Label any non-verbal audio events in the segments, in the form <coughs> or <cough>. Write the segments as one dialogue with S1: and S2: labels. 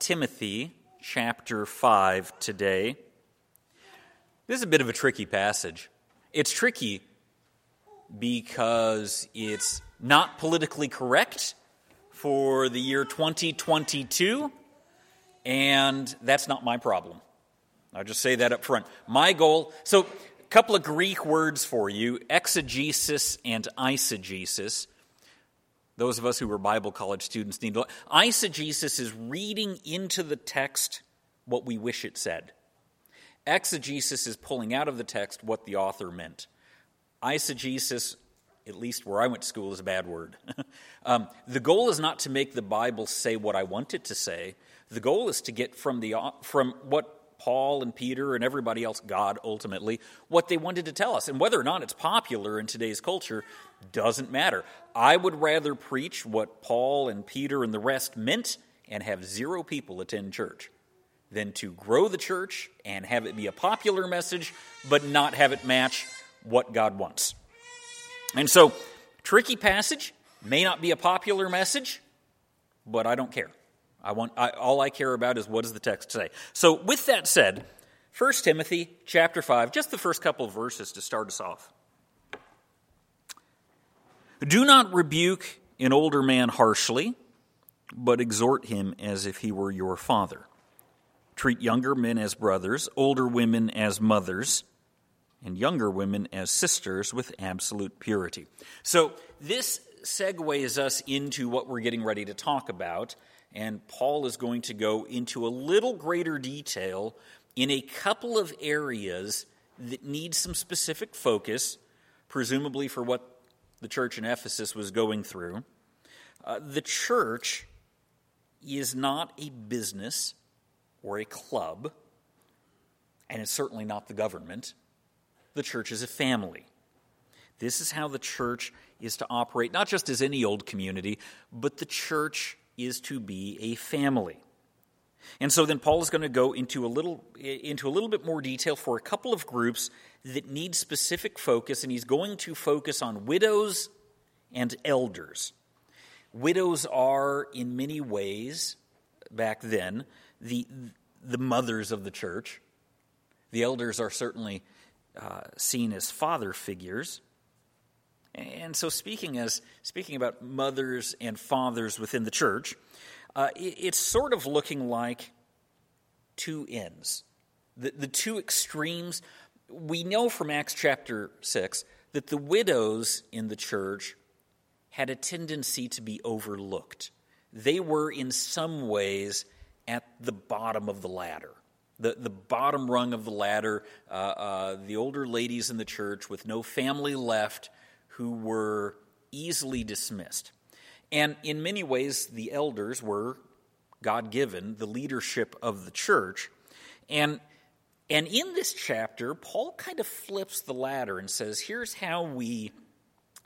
S1: Timothy chapter 5 today. This is a bit of a tricky passage. It's tricky because it's not politically correct for the year 2022, and that's not my problem. I'll just say that up front. My goal, so a couple of Greek words for you exegesis and eisegesis. Those of us who were Bible college students need to. Eisegesis is reading into the text what we wish it said. Exegesis is pulling out of the text what the author meant. Eisegesis, at least where I went to school, is a bad word. <laughs> um, the goal is not to make the Bible say what I want it to say. The goal is to get from, the, from what Paul and Peter and everybody else, God ultimately, what they wanted to tell us. And whether or not it's popular in today's culture doesn't matter. I would rather preach what Paul and Peter and the rest meant and have zero people attend church than to grow the church and have it be a popular message, but not have it match what God wants. And so, tricky passage, may not be a popular message, but I don't care. I want I, all I care about is what does the text say. So with that said, 1 Timothy chapter 5, just the first couple of verses to start us off. Do not rebuke an older man harshly, but exhort him as if he were your father. Treat younger men as brothers, older women as mothers, and younger women as sisters with absolute purity. So this segues us into what we're getting ready to talk about and Paul is going to go into a little greater detail in a couple of areas that need some specific focus, presumably for what the church in Ephesus was going through. Uh, the church is not a business or a club, and it's certainly not the government. The church is a family. This is how the church is to operate, not just as any old community, but the church is to be a family. And so then Paul is going to go into a little into a little bit more detail for a couple of groups that need specific focus and he's going to focus on widows and elders. Widows are in many ways back then the the mothers of the church. The elders are certainly uh, seen as father figures. And so, speaking as speaking about mothers and fathers within the church, uh, it, it's sort of looking like two ends, the, the two extremes. We know from Acts chapter six that the widows in the church had a tendency to be overlooked. They were, in some ways, at the bottom of the ladder. The, the bottom rung of the ladder, uh, uh, the older ladies in the church with no family left, who were easily dismissed. And in many ways, the elders were God given, the leadership of the church. And, and in this chapter, Paul kind of flips the ladder and says, here's how we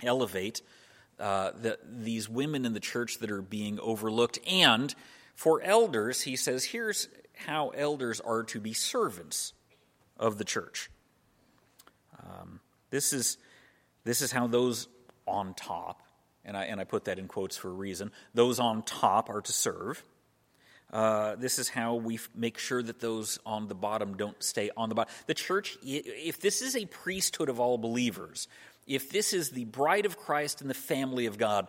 S1: elevate uh, the, these women in the church that are being overlooked. And for elders, he says, here's how elders are to be servants of the church. Um, this is this is how those on top, and I, and I put that in quotes for a reason, those on top are to serve. Uh, this is how we f- make sure that those on the bottom don't stay on the bottom. The church, if this is a priesthood of all believers, if this is the bride of Christ and the family of God,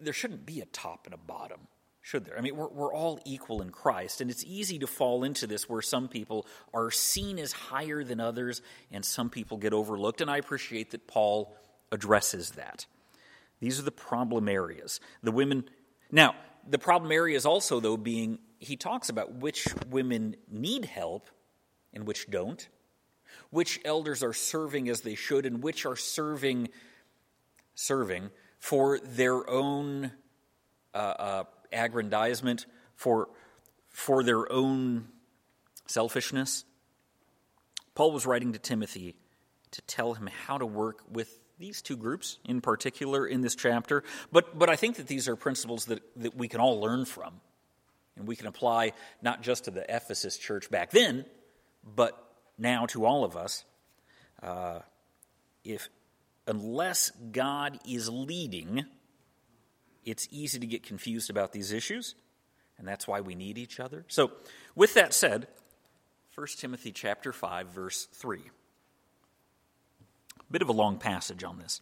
S1: there shouldn't be a top and a bottom should there? I mean, we're, we're all equal in Christ, and it's easy to fall into this where some people are seen as higher than others and some people get overlooked, and I appreciate that Paul addresses that. These are the problem areas. The women. Now, the problem areas also, though, being he talks about which women need help and which don't, which elders are serving as they should, and which are serving serving for their own uh, uh, aggrandizement, for, for their own selfishness. Paul was writing to Timothy to tell him how to work with these two groups in particular in this chapter. But, but I think that these are principles that, that we can all learn from. And we can apply not just to the Ephesus church back then, but now to all of us. Uh, if unless God is leading, it's easy to get confused about these issues, and that's why we need each other. So, with that said, 1 Timothy chapter 5 verse 3. A bit of a long passage on this.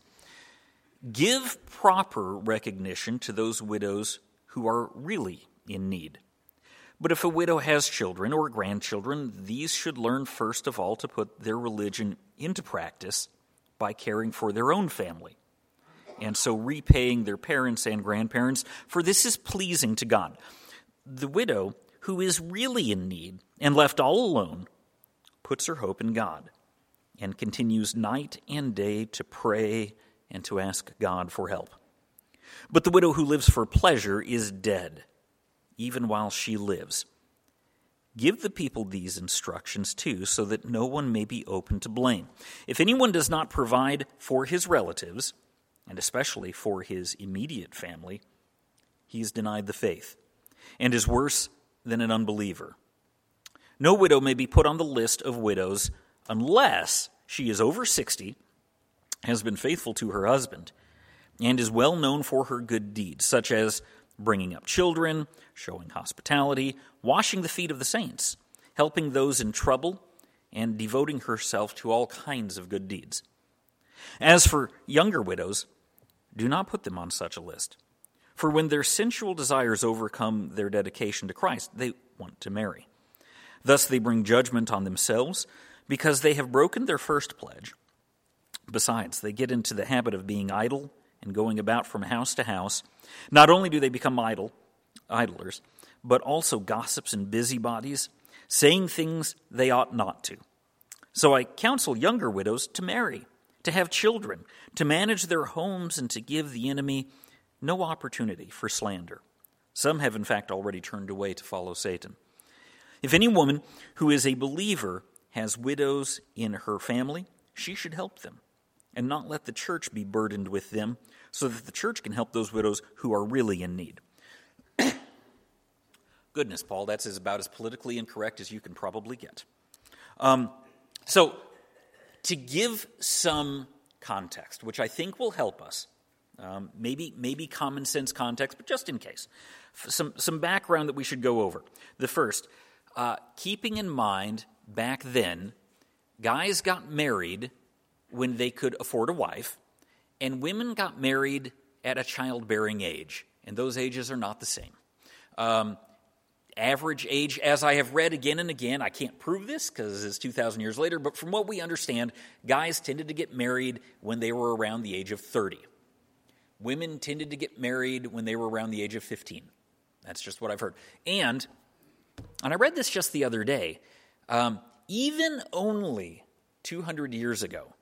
S1: Give proper recognition to those widows who are really in need. But if a widow has children or grandchildren, these should learn first of all to put their religion into practice by caring for their own family, and so repaying their parents and grandparents, for this is pleasing to God. The widow, who is really in need and left all alone, puts her hope in God and continues night and day to pray and to ask God for help. But the widow who lives for pleasure is dead, even while she lives. Give the people these instructions too, so that no one may be open to blame. If anyone does not provide for his relatives, and especially for his immediate family, he is denied the faith, and is worse than an unbeliever. No widow may be put on the list of widows unless she is over 60, has been faithful to her husband, and is well known for her good deeds, such as bringing up children, showing hospitality, washing the feet of the saints, helping those in trouble, and devoting herself to all kinds of good deeds. As for younger widows, do not put them on such a list. For when their sensual desires overcome their dedication to Christ, they want to marry. Thus they bring judgment on themselves because they have broken their first pledge. Besides, they get into the habit of being idle and going about from house to house. Not only do they become idle, idlers, but also gossips and busybodies, saying things they ought not to. So I counsel younger widows to marry, to have children, to manage their homes, and to give the enemy no opportunity for slander. Some have, in fact, already turned away to follow Satan. If any woman who is a believer has widows in her family, she should help them and not let the church be burdened with them so that the church can help those widows who are really in need. <coughs> Goodness, Paul, that's about as politically incorrect as you can probably get. Um, so, to give some context, which I think will help us, um, maybe maybe common sense context, but just in case, some some background that we should go over. The first, uh, keeping in mind back then, guys got married when they could afford a wife, and women got married at a childbearing age, and those ages are not the same. Um, average age, as I have read again and again, I can't prove this because it's 2,000 years later, but from what we understand, guys tended to get married when they were around the age of 30. Women tended to get married when they were around the age of 15. That's just what I've heard. And, and I read this just the other day, um, even only 200 years ago,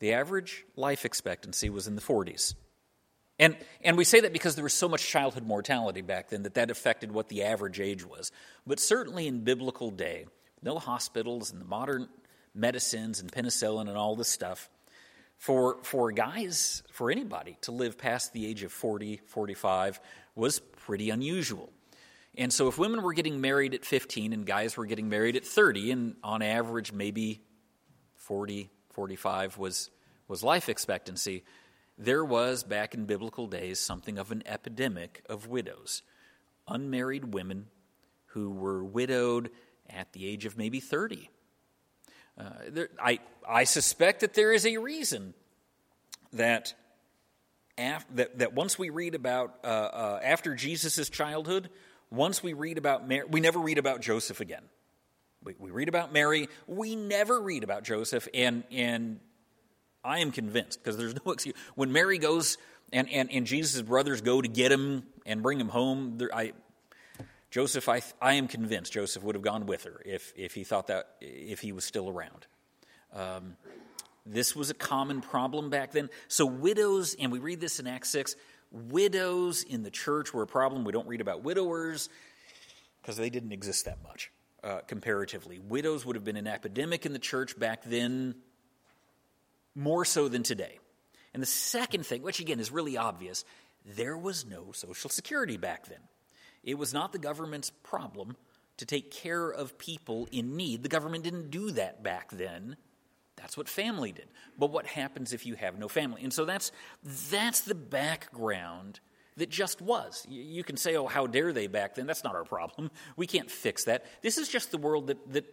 S1: the average life expectancy was in the 40s. And, and we say that because there was so much childhood mortality back then that that affected what the average age was. But certainly in biblical day, no hospitals and the modern medicines and penicillin and all this stuff, for, for guys, for anybody to live past the age of 40, 45 was pretty unusual. And so if women were getting married at 15 and guys were getting married at 30, and on average maybe 40, 45 was, was life expectancy, there was, back in biblical days, something of an epidemic of widows. Unmarried women who were widowed at the age of maybe 30. Uh, there, I, I suspect that there is a reason that, that, that once we read about, uh, uh, after Jesus' childhood, once we read about Mary, we never read about Joseph again. We, we read about Mary, we never read about Joseph, and, and I am convinced, because there's no <laughs> excuse. When Mary goes and, and, and Jesus' brothers go to get him and bring him home, there, I, Joseph, I, I am convinced Joseph would have gone with her if, if he thought that, if he was still around. Um, this was a common problem back then. So, widows, and we read this in Acts 6, widows in the church were a problem. We don't read about widowers. because they didn't exist that much uh, comparatively. Widows would have been an epidemic in the church back then, more so than today. And the second thing, which again is really obvious, there was no Social Security back then. It was not the government's problem to take care of people in need. The government didn't do that back then. That's what family did. But what happens if you have no family? And so that's that's the background that just was. You can say, oh, how dare they back then? That's not our problem. We can't fix that. This is just the world that, that,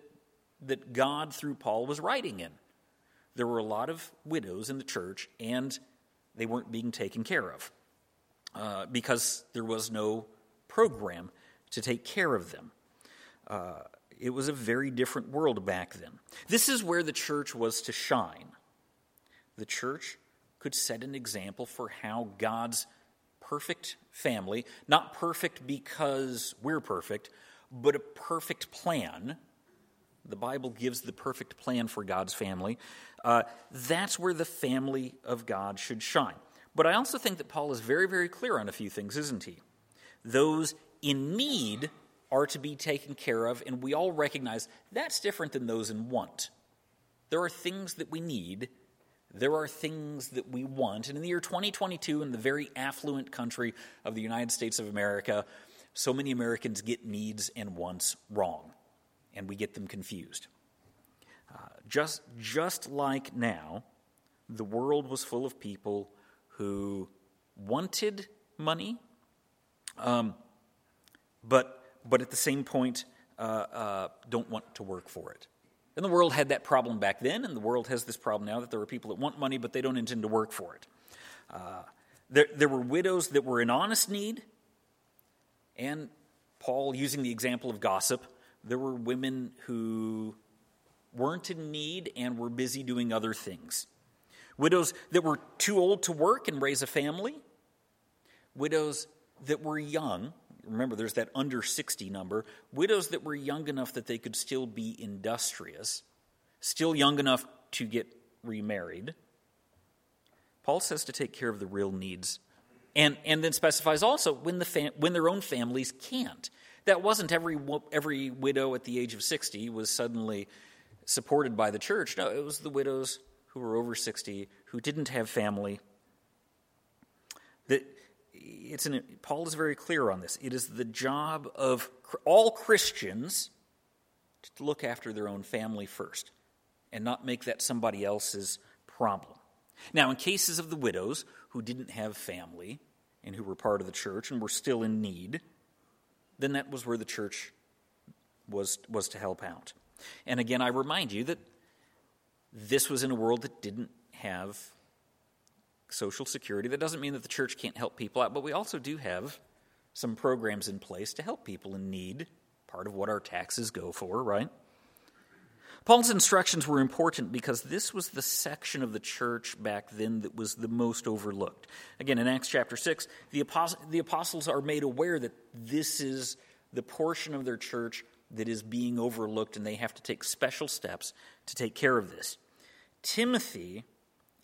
S1: that God, through Paul, was writing in. There were a lot of widows in the church, and they weren't being taken care of uh, because there was no program to take care of them. Uh, it was a very different world back then. This is where the church was to shine. The church could set an example for how God's perfect family, not perfect because we're perfect, but a perfect plan. The Bible gives the perfect plan for God's family. Uh, that's where the family of God should shine. But I also think that Paul is very, very clear on a few things, isn't he? Those in need are to be taken care of, and we all recognize that's different than those in want. There are things that we need, there are things that we want. And in the year 2022, in the very affluent country of the United States of America, so many Americans get needs and wants wrong, and we get them confused. Uh, just, just like now, the world was full of people who wanted money, um, but, but at the same point, uh, uh, don't want to work for it. And the world had that problem back then, and the world has this problem now that there are people that want money, but they don't intend to work for it. Uh, there, there were widows that were in honest need, and Paul, using the example of gossip, there were women who weren't in need and were busy doing other things. Widows that were too old to work and raise a family. Widows that were young remember there's that under 60 number, widows that were young enough that they could still be industrious, still young enough to get remarried. Paul says to take care of the real needs. And, and then specifies also when, the fam- when their own families can't. That wasn't every, every widow at the age of 60 was suddenly supported by the church. No, it was the widows who were over 60 who didn't have family. That it's an, Paul is very clear on this. It is the job of all Christians to look after their own family first and not make that somebody else's problem. Now, in cases of the widows who didn't have family and who were part of the church and were still in need, then that was where the church was, was to help out. And again, I remind you that this was in a world that didn't have Social Security. That doesn't mean that the church can't help people out, but we also do have some programs in place to help people in need, part of what our taxes go for, right? Paul's instructions were important because this was the section of the church back then that was the most overlooked. Again, in Acts chapter 6, the, the apostles are made aware that this is the portion of their church that is being overlooked, and they have to take special steps to take care of this. Timothy,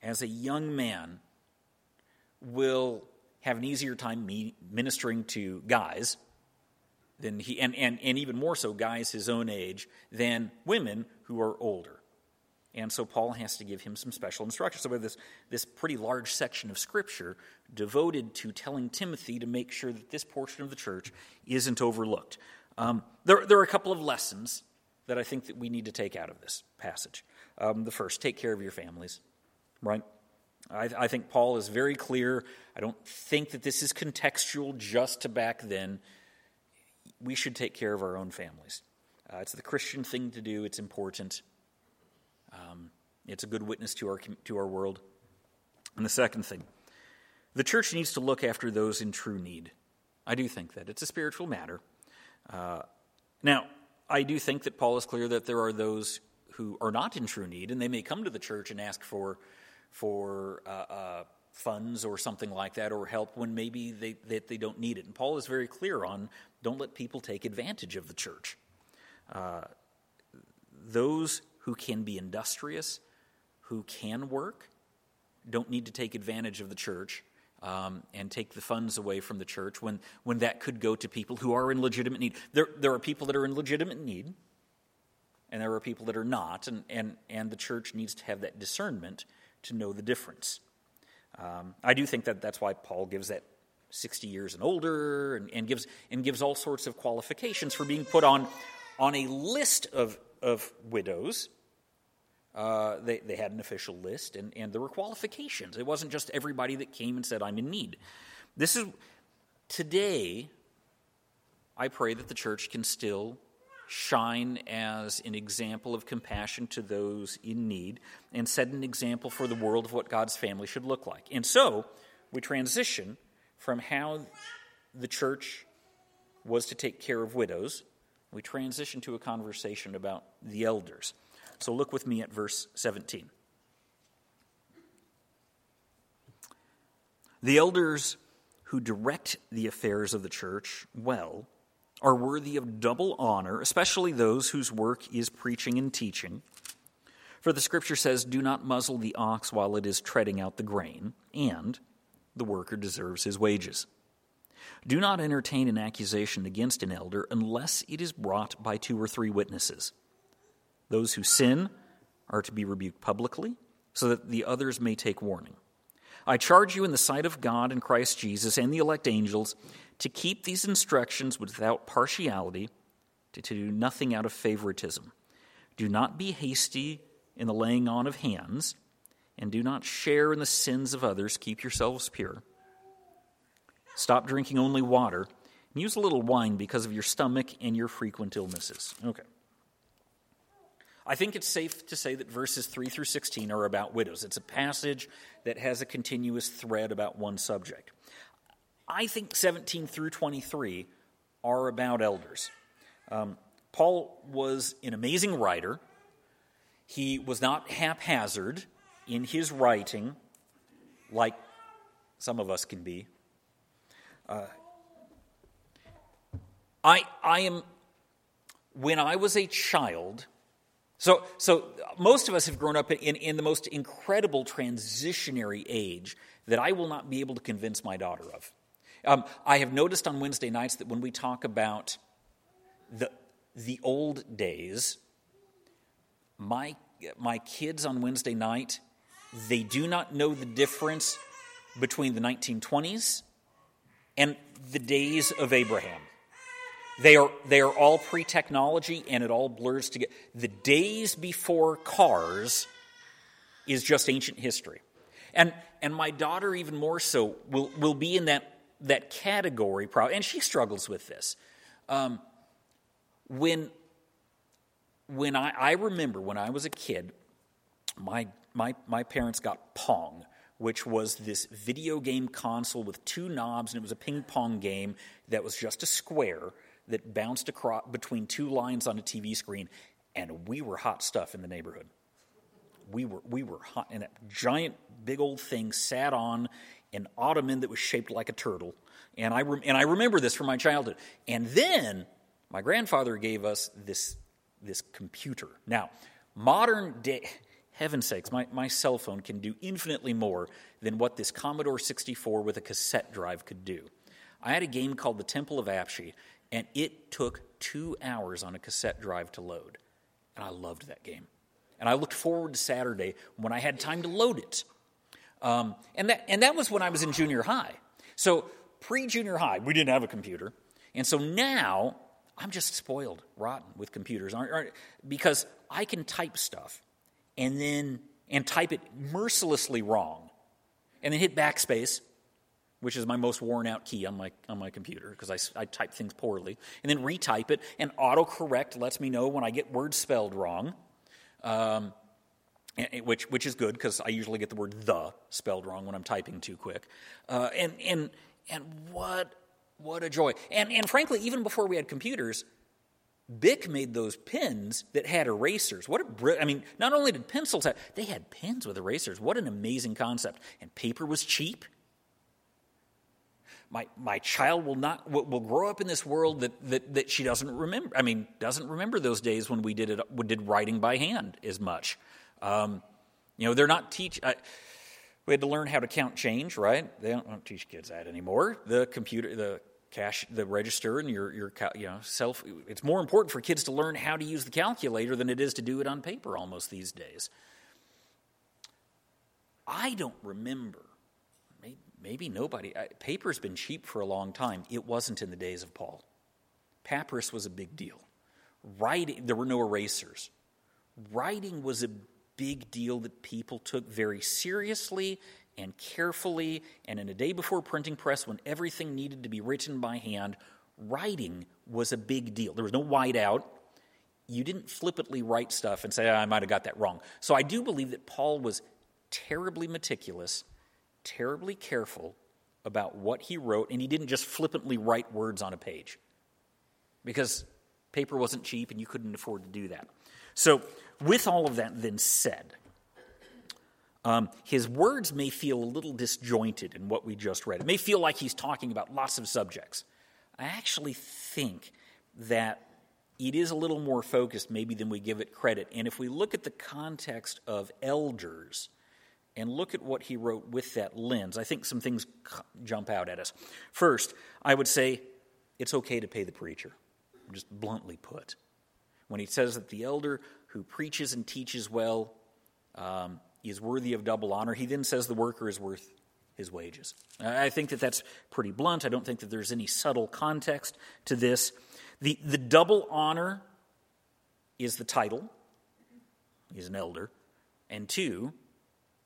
S1: as a young man, will have an easier time ministering to guys than he and, and, and even more so guys his own age than women who are older. And so paul has to give him some special instructions. So we have this, this pretty large section of scripture devoted to telling timothy to make sure that this portion of the church isn't overlooked. Um, there, there are a couple of lessons that i think that we need to take out of this passage. Um, the first take care of your families right? I, I, think Paul is very clear. I don't think that this is contextual just to back then. We should take care of our own families. Uh, it's the Christian thing to do, it's important. Um, it's a good witness to our, to our world. And the second thing, the church needs to look after those in true need. I do think that. It's a spiritual matter. Uh, now, I do think that Paul is clear that there are those who are not in true need, and they may come to the church and ask for for uh, uh, funds or something like that or help when maybe they, that they don't need it. And Paul is very clear on don't let people take advantage of the church. Uh, those who can be industrious, who can work, don't need to take advantage of the church um, and take the funds away from the church when, when that could go to people who are in legitimate need. There, there are people that are in legitimate need, and there are people that are not, and, and, and the church needs to have that discernment to know the difference. Um, I do think that that's why Paul gives that 60 years and older and, and, gives, and gives all sorts of qualifications for being put on, on a list of, of widows uh, they, they had an official list, and, and there were qualifications. It wasn't just everybody that came and said, I'm in need. This is today, I pray that the church can still shine as an example of compassion to those in need and set an example for the world of what God's family should look like. And so we transition from how the church was to take care of widows, we transition to a conversation about the elders. So look with me at verse 17. The elders who direct the affairs of the church well are worthy of double honor, especially those whose work is preaching and teaching. For the scripture says, Do not muzzle the ox while it is treading out the grain, and the worker deserves his wages. Do not entertain an accusation against an elder unless it is brought by two or three witnesses. Those who sin are to be rebuked publicly, so that the others may take warning. I charge you in the sight of God and Christ Jesus and the elect angels to keep these instructions without partiality, to, to do nothing out of favoritism. Do not be hasty in the laying on of hands, and do not share in the sins of others. Keep yourselves pure. Stop drinking only water, and use a little wine because of your stomach and your frequent illnesses. Okay. I think it's safe to say that verses 3 through 16 are about widows. It's a passage that has a continuous thread about one subject. I think 17 through 23 are about elders. Um, Paul was an amazing writer. He was not haphazard in his writing, like some of us can be. Uh, I, I am, when I was a child, so, so most of us have grown up in, in the most incredible transitionary age that I will not be able to convince my daughter of. Um, I have noticed on Wednesday nights that when we talk about the, the old days, my, my kids on Wednesday night, they do not know the difference between the 1920s and the days of Abraham. They are, they are all pre technology and it all blurs together. The days before cars is just ancient history. And, and my daughter, even more so, will, will be in that, that category, probably, and she struggles with this. Um, when when I, I remember when I was a kid, my, my, my parents got Pong, which was this video game console with two knobs, and it was a ping pong game that was just a square that bounced across between two lines on a TV screen, and we were hot stuff in the neighborhood. We were we were hot, and that giant big old thing sat on an ottoman that was shaped like a turtle, and I and I remember this from my childhood. And then my grandfather gave us this this computer. Now, modern day. Heaven's sakes, my, my cell phone can do infinitely more than what this Commodore 64 with a cassette drive could do. I had a game called The Temple of Apshai, and it took two hours on a cassette drive to load. And I loved that game. And I looked forward to Saturday when I had time to load it. Um, and, that, and that was when I was in junior high. So, pre junior high, we didn't have a computer. And so now I'm just spoiled, rotten with computers because I can type stuff and then and type it mercilessly wrong and then hit backspace which is my most worn out key on my, on my computer because I, I type things poorly, and then retype it, and autocorrect lets me know when I get words spelled wrong, um, which, which is good because I usually get the word the spelled wrong when I'm typing too quick. Uh, and, and, and what, what a joy. And, and frankly, even before we had computers, Bic made those pens that had erasers. What a br- I mean, not only did pencils have, they had pens with erasers. What an amazing concept. And paper was cheap my, my child will not will, grow up in this world that, that, that she doesn't remember. I mean, doesn't remember those days when we did it, we did writing by hand as much. Um, you know, they're not teach. I, We had to learn how to count change, right? They don't, don't teach kids that anymore. The computer, the cash, the register, and your your you know self. It's more important for kids to learn how to use the calculator than it is to do it on paper almost these days. I don't remember. Maybe, nobody. Paper's been cheap for a long time. It wasn't in the days of Paul. Papyrus was a big deal. Writing, there were no erasers. Writing was a big deal that people took very seriously and carefully. And in a day before printing press, when everything needed to be written by hand, writing was a big deal. There was no whiteout. You didn't flippantly write stuff and say, oh, I might have got that wrong. So I do believe that Paul was terribly meticulous, terribly careful about what he wrote, and he didn't just flippantly write words on a page because paper wasn't cheap and you couldn't afford to do that. So, with all of that then said, um, his words may feel a little disjointed in what we just read. It may feel like he's talking about lots of subjects. I actually think that it is a little more focused, maybe, than we give it credit. And if we look at the context of elders and look at what he wrote with that lens, I think some things jump out at us. First, I would say it's okay to pay the preacher, just bluntly put. When he says that the elder who preaches and teaches well um, is worthy of double honor, he then says the worker is worth his wages. I think that that's pretty blunt. I don't think that there's any subtle context to this. The, the double honor is the title, he's an elder, and two,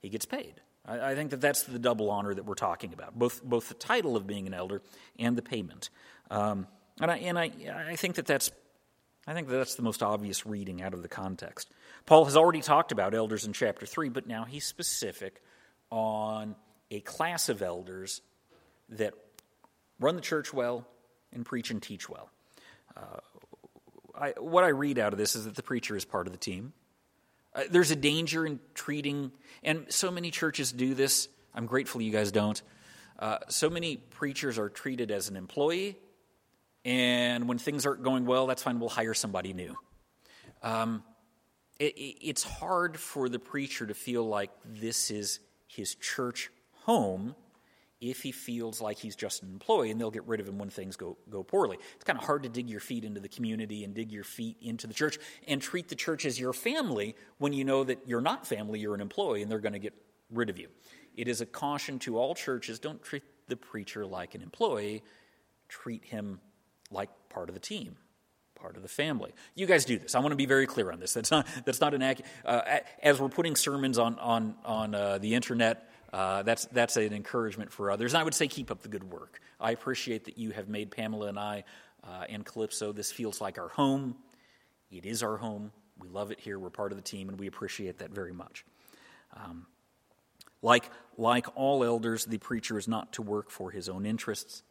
S1: he gets paid. I, I think that that's the double honor that we're talking about, both, both the title of being an elder and the payment. Um, and I, and I, I think that that's I think that's the most obvious reading out of the context. Paul has already talked about elders in chapter 3, but now he's specific on a class of elders that run the church well and preach and teach well. Uh, I, what I read out of this is that the preacher is part of the team. Uh, there's a danger in treating, and so many churches do this. I'm grateful you guys don't. Uh, so many preachers are treated as an employee and when things aren't going well, that's fine, we'll hire somebody new. Um, it, it's hard for the preacher to feel like this is his church home if he feels like he's just an employee and they'll get rid of him when things go, go poorly. It's kind of hard to dig your feet into the community and dig your feet into the church and treat the church as your family when you know that you're not family, you're an employee, and they're going to get rid of you. It is a caution to all churches don't treat the preacher like an employee, treat him like part of the team, part of the family. You guys do this. I want to be very clear on this. That's not, that's not an ac- uh, as we're putting sermons on, on, on uh, the internet, uh, that's, that's an encouragement for others. And I would say keep up the good work. I appreciate that you have made Pamela and I uh, and Calypso, this feels like our home. It is our home. We love it here. We're part of the team, and we appreciate that very much. Um, like, like all elders, the preacher is not to work for his own interests.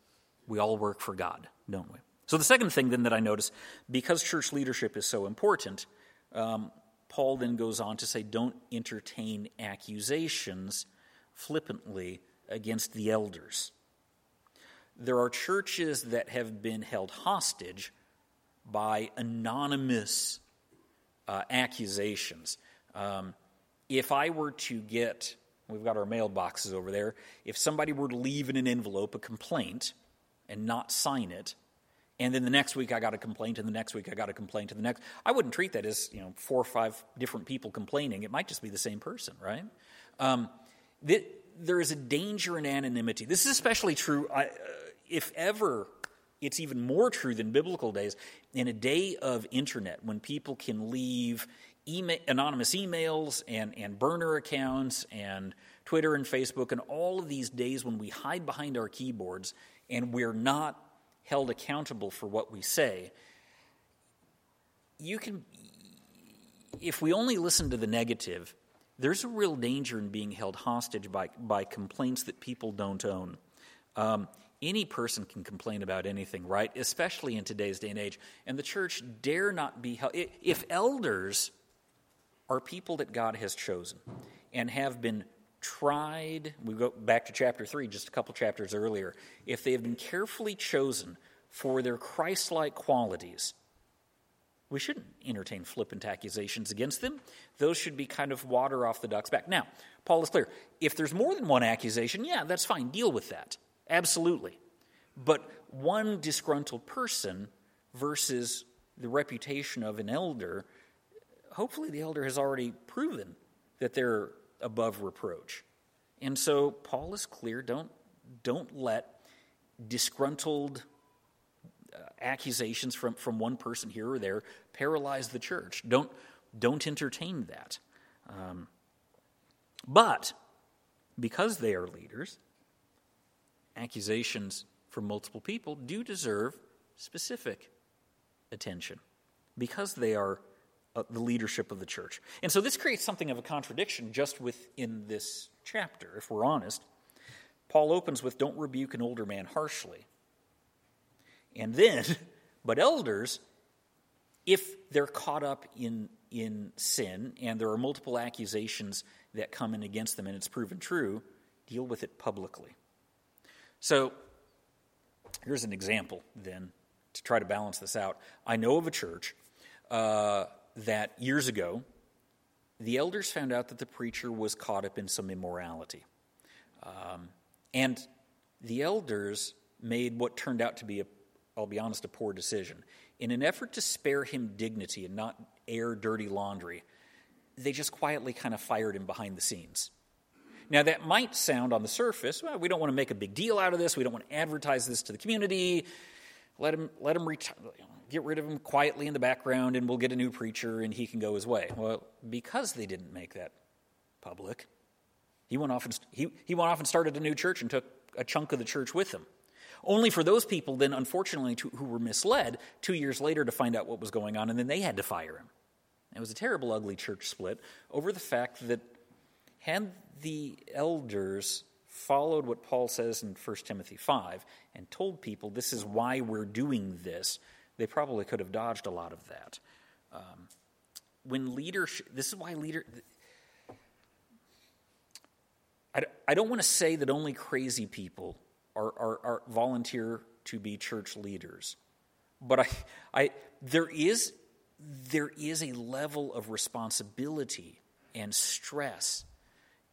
S1: We all work for God, don't we? So, the second thing then that I notice, because church leadership is so important, um, Paul then goes on to say, don't entertain accusations flippantly against the elders. There are churches that have been held hostage by anonymous uh, accusations. Um, if I were to get, we've got our mailboxes over there, if somebody were to leave in an envelope a complaint and not sign it, and then the next week I got a complaint, and the next week I got a complaint, and the next. I wouldn't treat that as you know four or five different people complaining. It might just be the same person, right? Um, that, there is a danger in anonymity. This is especially true, uh, if ever. It's even more true than biblical days. In a day of internet, when people can leave email, anonymous emails and, and burner accounts and Twitter and Facebook, and all of these days when we hide behind our keyboards and we're not held accountable for what we say, you can, if we only listen to the negative, there's a real danger in being held hostage by, by complaints that people don't own. Um, any person can complain about anything, right? Especially in today's day and age. And the church dare not be held. If elders are people that God has chosen and have been tried, we go back to chapter 3, just a couple chapters earlier, if they have been carefully chosen for their Christ like qualities, We shouldn't entertain flippant accusations against them. Those should be kind of water off the duck's back. Now, Paul is clear. If there's more than one accusation, yeah, that's fine. Deal with that. Absolutely. But one disgruntled person versus the reputation of an elder, hopefully the elder has already proven that they're above reproach. And so Paul is clear don't, don't let disgruntled uh, accusations from, from one person here or there paralyze the church. Don't, don't entertain that. Um, but because they are leaders, accusations from multiple people do deserve specific attention because they are uh, the leadership of the church. And so this creates something of a contradiction just within this chapter, if we're honest. Paul opens with, Don't rebuke an older man harshly. And then, <laughs> but elders, if they're caught up in, in sin and there are multiple accusations that come in against them and it's proven true, deal with it publicly. So, here's an example then to try to balance this out. I know of a church uh, that years ago, the elders found out that the preacher was caught up in some immorality. Um, and the elders made what turned out to be, a, I'll be honest, a poor decision. In an effort to spare him dignity and not air dirty laundry, they just quietly kind of fired him behind the scenes. Now, that might sound on the surface, well, we don't want to make a big deal out of this. We don't want to advertise this to the community. Let him, let him ret- get rid of him quietly in the background, and we'll get a new preacher, and he can go his way. Well, because they didn't make that public, he went off and, he, he went off and started a new church and took a chunk of the church with him. Only for those people, then, unfortunately, to, who were misled two years later to find out what was going on, and then they had to fire him. It was a terrible, ugly church split over the fact that had the elders followed what Paul says in 1 Timothy 5 and told people this is why we're doing this, they probably could have dodged a lot of that. Um, when leadership, this is why leader. I, I don't want to say that only crazy people are, are, are volunteer to be church leaders, but I, I, there is there is a level of responsibility and stress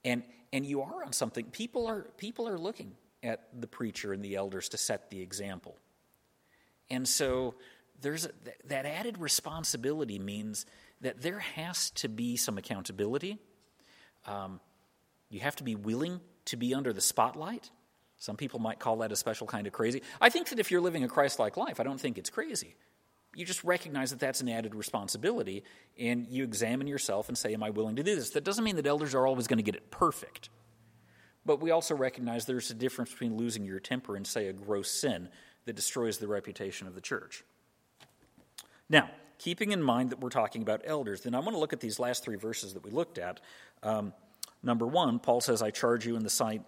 S1: and and you are on something people are people are looking at the preacher and the elders to set the example and so there's a, that added responsibility means that there has to be some accountability um, you have to be willing to be under the spotlight some people might call that a special kind of crazy i think that if you're living a christ-like life i don't think it's crazy you just recognize that that's an added responsibility and you examine yourself and say, Am I willing to do this? That doesn't mean that elders are always going to get it perfect. But we also recognize there's a difference between losing your temper and, say, a gross sin that destroys the reputation of the church. Now, keeping in mind that we're talking about elders, then I want to look at these last three verses that we looked at. Um, number one, Paul says, I charge you in the sight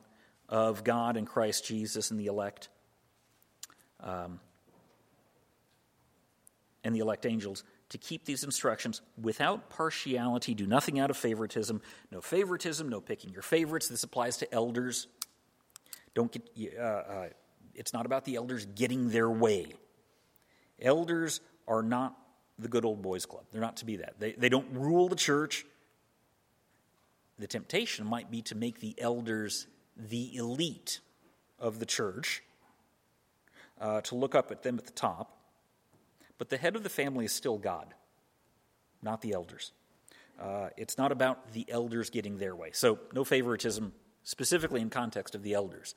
S1: of God and Christ Jesus and the elect. Um, and the elect angels to keep these instructions without partiality. Do nothing out of favoritism. No favoritism, no picking your favorites. This applies to elders. Don't get, uh, uh, it's not about the elders getting their way. Elders are not the good old boys club. They're not to be that. They, they don't rule the church. The temptation might be to make the elders the elite of the church, uh, to look up at them at the top. But the head of the family is still God, not the elders. Uh, it's not about the elders getting their way. So, no favoritism, specifically in context of the elders.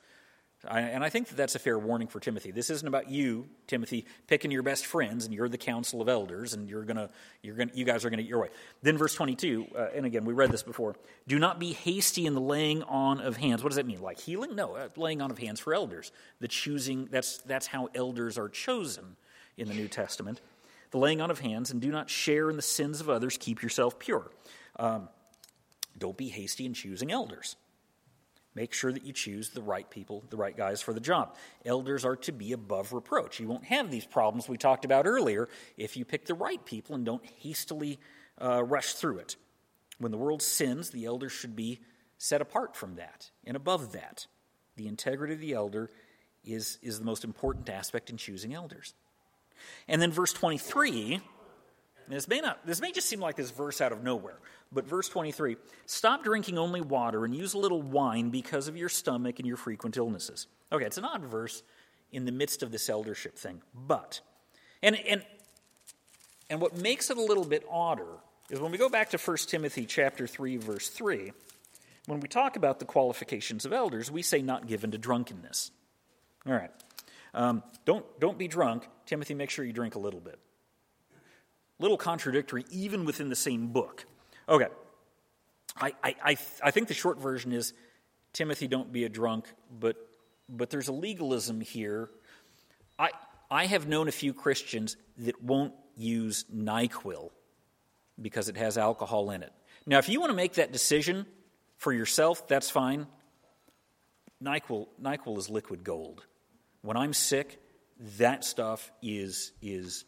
S1: I, and I think that that's a fair warning for Timothy. This isn't about you, Timothy, picking your best friends and you're the council of elders and you're gonna, you're gonna, you guys are going to get your way. Then verse 22, uh, and again, we read this before. Do not be hasty in the laying on of hands. What does that mean? Like healing? No, uh, laying on of hands for elders. The choosing, that's, that's how elders are chosen in the New Testament. The laying on of hands, and do not share in the sins of others. Keep yourself pure. Um, don't be hasty in choosing elders. Make sure that you choose the right people, the right guys for the job. Elders are to be above reproach. You won't have these problems we talked about earlier if you pick the right people and don't hastily uh, rush through it. When the world sins, the elders should be set apart from that and above that. The integrity of the elder is, is the most important aspect in choosing elders. And then verse 23, this may not this may just seem like this verse out of nowhere, but verse 23, stop drinking only water and use a little wine because of your stomach and your frequent illnesses. Okay, it's an odd verse in the midst of this eldership thing. But and and and what makes it a little bit odder is when we go back to 1 Timothy chapter 3 verse 3, when we talk about the qualifications of elders, we say not given to drunkenness. All right. Um, don't, don't be drunk. Timothy, make sure you drink a little bit. Little contradictory, even within the same book. Okay. I, I, I, I think the short version is Timothy, don't be a drunk, but, but there's a legalism here. I, I have known a few Christians that won't use NyQuil because it has alcohol in it. Now, if you want to make that decision for yourself, that's fine. NyQuil, NyQuil is liquid gold. When I'm sick, that stuff is, is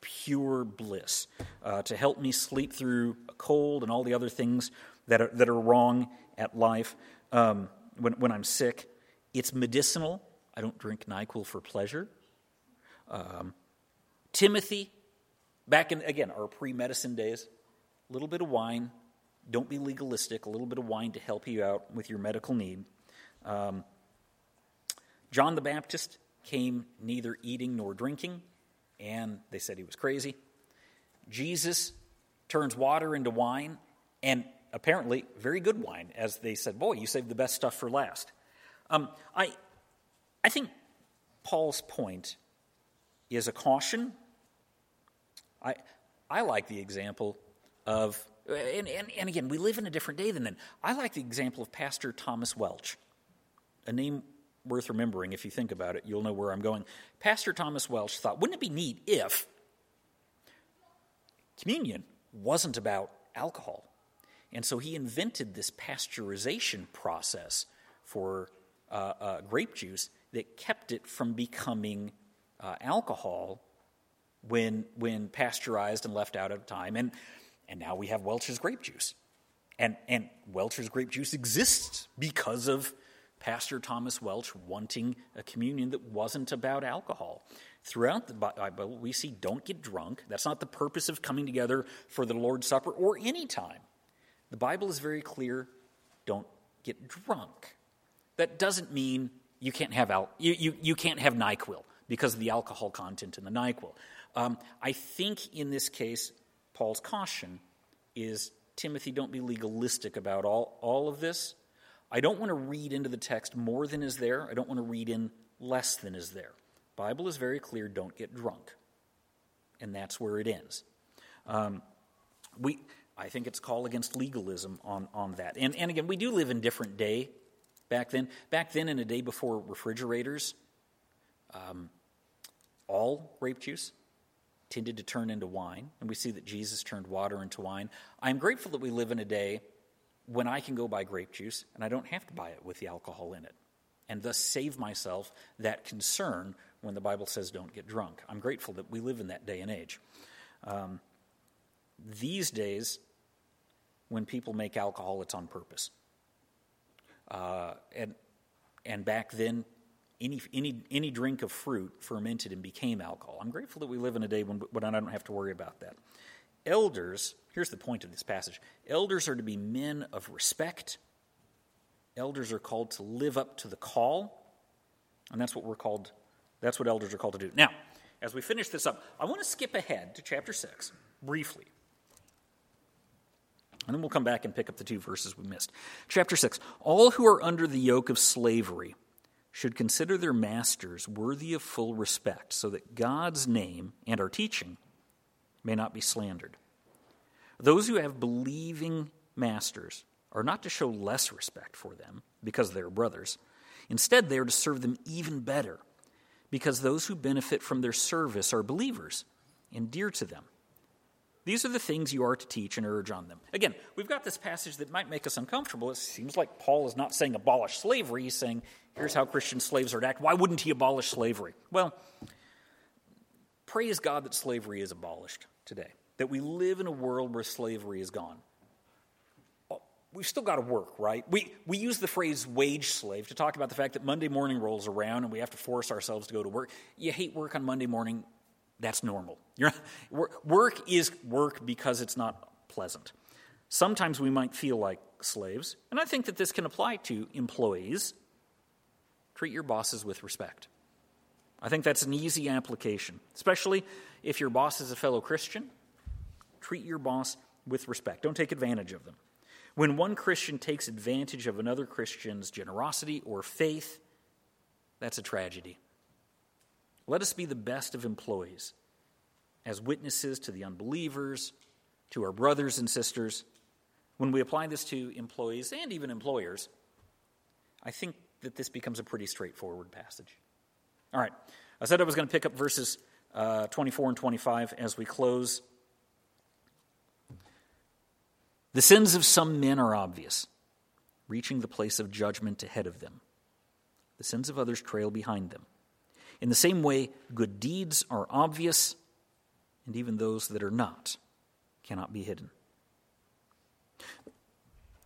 S1: pure bliss uh, to help me sleep through a cold and all the other things that are, that are wrong at life um, when, when I'm sick. It's medicinal. I don't drink NyQuil for pleasure. Um, Timothy, back in, again, our pre medicine days, a little bit of wine. Don't be legalistic, a little bit of wine to help you out with your medical need. Um, John the Baptist came neither eating nor drinking, and they said he was crazy. Jesus turns water into wine, and apparently very good wine, as they said, Boy, you saved the best stuff for last. Um, I, I think Paul's point is a caution. I, I like the example of, and, and, and again, we live in a different day than then. I like the example of Pastor Thomas Welch, a name worth remembering if you think about it. You'll know where I'm going. Pastor Thomas Welch thought, wouldn't it be neat if communion wasn't about alcohol? And so he invented this pasteurization process for uh, uh, grape juice that kept it from becoming uh, alcohol when, when pasteurized and left out of time. And, and now we have Welch's grape juice. And, and Welch's grape juice exists because of Pastor Thomas Welch wanting a communion that wasn't about alcohol. Throughout the Bible, we see don't get drunk. That's not the purpose of coming together for the Lord's Supper or any time. The Bible is very clear don't get drunk. That doesn't mean you can't have, al- you, you, you can't have NyQuil because of the alcohol content in the NyQuil. Um, I think in this case, Paul's caution is Timothy, don't be legalistic about all, all of this. I don't want to read into the text more than is there. I don't want to read in less than is there. Bible is very clear don't get drunk. And that's where it ends. Um, we, I think it's call against legalism on, on that. And, and again, we do live in different day back then. Back then, in a day before refrigerators, um, all grape juice tended to turn into wine. And we see that Jesus turned water into wine. I'm grateful that we live in a day when I can go buy grape juice and I don't have to buy it with the alcohol in it, and thus save myself that concern when the Bible says don't get drunk. I'm grateful that we live in that day and age. Um, these days, when people make alcohol, it's on purpose. Uh, and, and back then, any, any, any drink of fruit fermented and became alcohol. I'm grateful that we live in a day when, when I don't have to worry about that. Elders Here's the point of this passage elders are to be men of respect, elders are called to live up to the call, and that's what we're called, that's what elders are called to do. Now, as we finish this up, I want to skip ahead to chapter 6 briefly. And then we'll come back and pick up the two verses we missed. Chapter 6 All who are under the yoke of slavery should consider their masters worthy of full respect, so that God's name and our teaching may not be slandered. Those who have believing masters are not to show less respect for them because they are brothers. Instead, they are to serve them even better because those who benefit from their service are believers and dear to them. These are the things you are to teach and urge on them. Again, we've got this passage that might make us uncomfortable. It seems like Paul is not saying abolish slavery. He's saying, here's how Christian slaves are to act. Why wouldn't he abolish slavery? Well, praise God that slavery is abolished today that we live in a world where slavery is gone. Oh, we've still got to work, right? We, we use the phrase wage slave to talk about the fact that Monday morning rolls around and we have to force ourselves to go to work. You hate work on Monday morning, That's normal. work is work because it's not pleasant. Sometimes we might feel like slaves, and I think that this can apply to employees. Treat your bosses with respect. I think that's an easy application, especially if your boss is a fellow Christian. Treat your boss with respect. Don't take advantage of them. When one Christian takes advantage of another Christian's generosity or faith, that's a tragedy. Let us be the best of employees as witnesses to the unbelievers, to our brothers and sisters. When we apply this to employees and even employers, I think that this becomes a pretty straightforward passage. All right, I said I was going to pick up verses uh, 24 and 25 as we close. The sins of some men are obvious, reaching the place of judgment ahead of them. The sins of others trail behind them. In the same way, good deeds are obvious, and even those that are not cannot be hidden.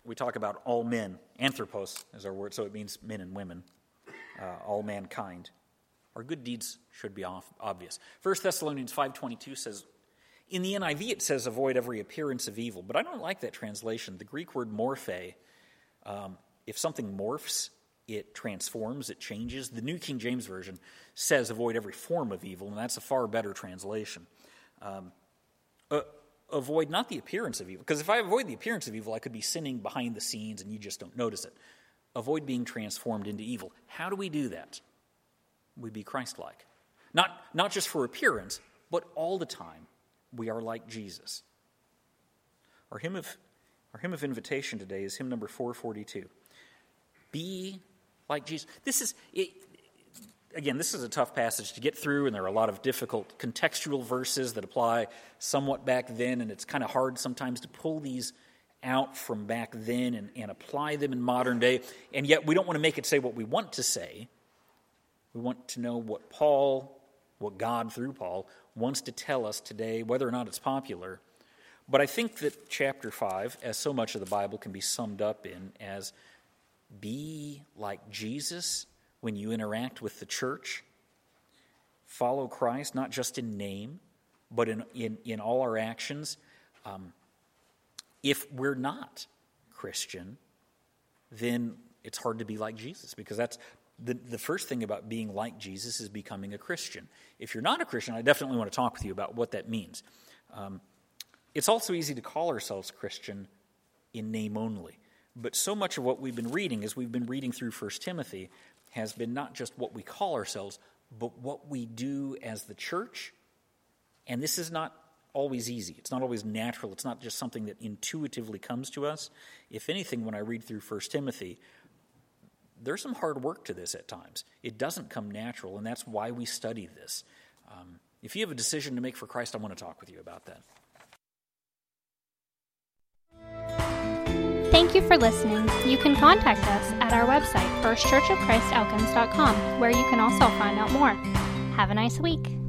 S1: We talk about all men. Anthropos is our word, so it means men and women, uh, all mankind. Our good deeds should be off, obvious. 1 Thessalonians 5.22 says, in the NIV it says avoid every appearance of evil, but I don't like that translation. The Greek word morphe, um, if something morphs, it transforms, it changes. The New King James Version says avoid every form of evil, and that's a far better translation. Um, uh, avoid not the appearance of evil, because if I avoid the appearance of evil, I could be sinning behind the scenes and you just don't notice it. Avoid being transformed into evil. How do we do that? We be Christ like. Not, not just for appearance, but all the time, we are like Jesus. Our hymn of, our hymn of invitation today is hymn number 442. Be like Jesus. This is, it, again, this is a tough passage to get through, and there are a lot of difficult contextual verses that apply somewhat back then, and it's kind of hard sometimes to pull these out from back then and, and apply them in modern day. And yet, we don't want to make it say what we want to say. We want to know what Paul, what God through Paul, wants to tell us today, whether or not it's popular. But I think that chapter 5, as so much of the Bible can be summed up in, as be like Jesus when you interact with the church. Follow Christ, not just in name, but in, in, in all our actions. Um, if we're not Christian, then it's hard to be like Jesus because that's the, the first thing about being like Jesus is becoming a Christian. If you're not a Christian, I definitely want to talk with you about what that means. Um, it's also easy to call ourselves Christian in name only. But so much of what we've been reading as we've been reading through 1 Timothy has been not just what we call ourselves, but what we do as the church. And this is not always easy. It's not always natural. It's not just something that intuitively comes to us. If anything, when I read through 1 Timothy, there's some hard work to this at times. It doesn't come natural, and that's why we study this. Um, if you have a decision to make for Christ, I want to talk with you about that.
S2: Thank you for listening. You can contact us at our website, firstchurchofchristelkins.com, where you can also find out more. Have a nice week.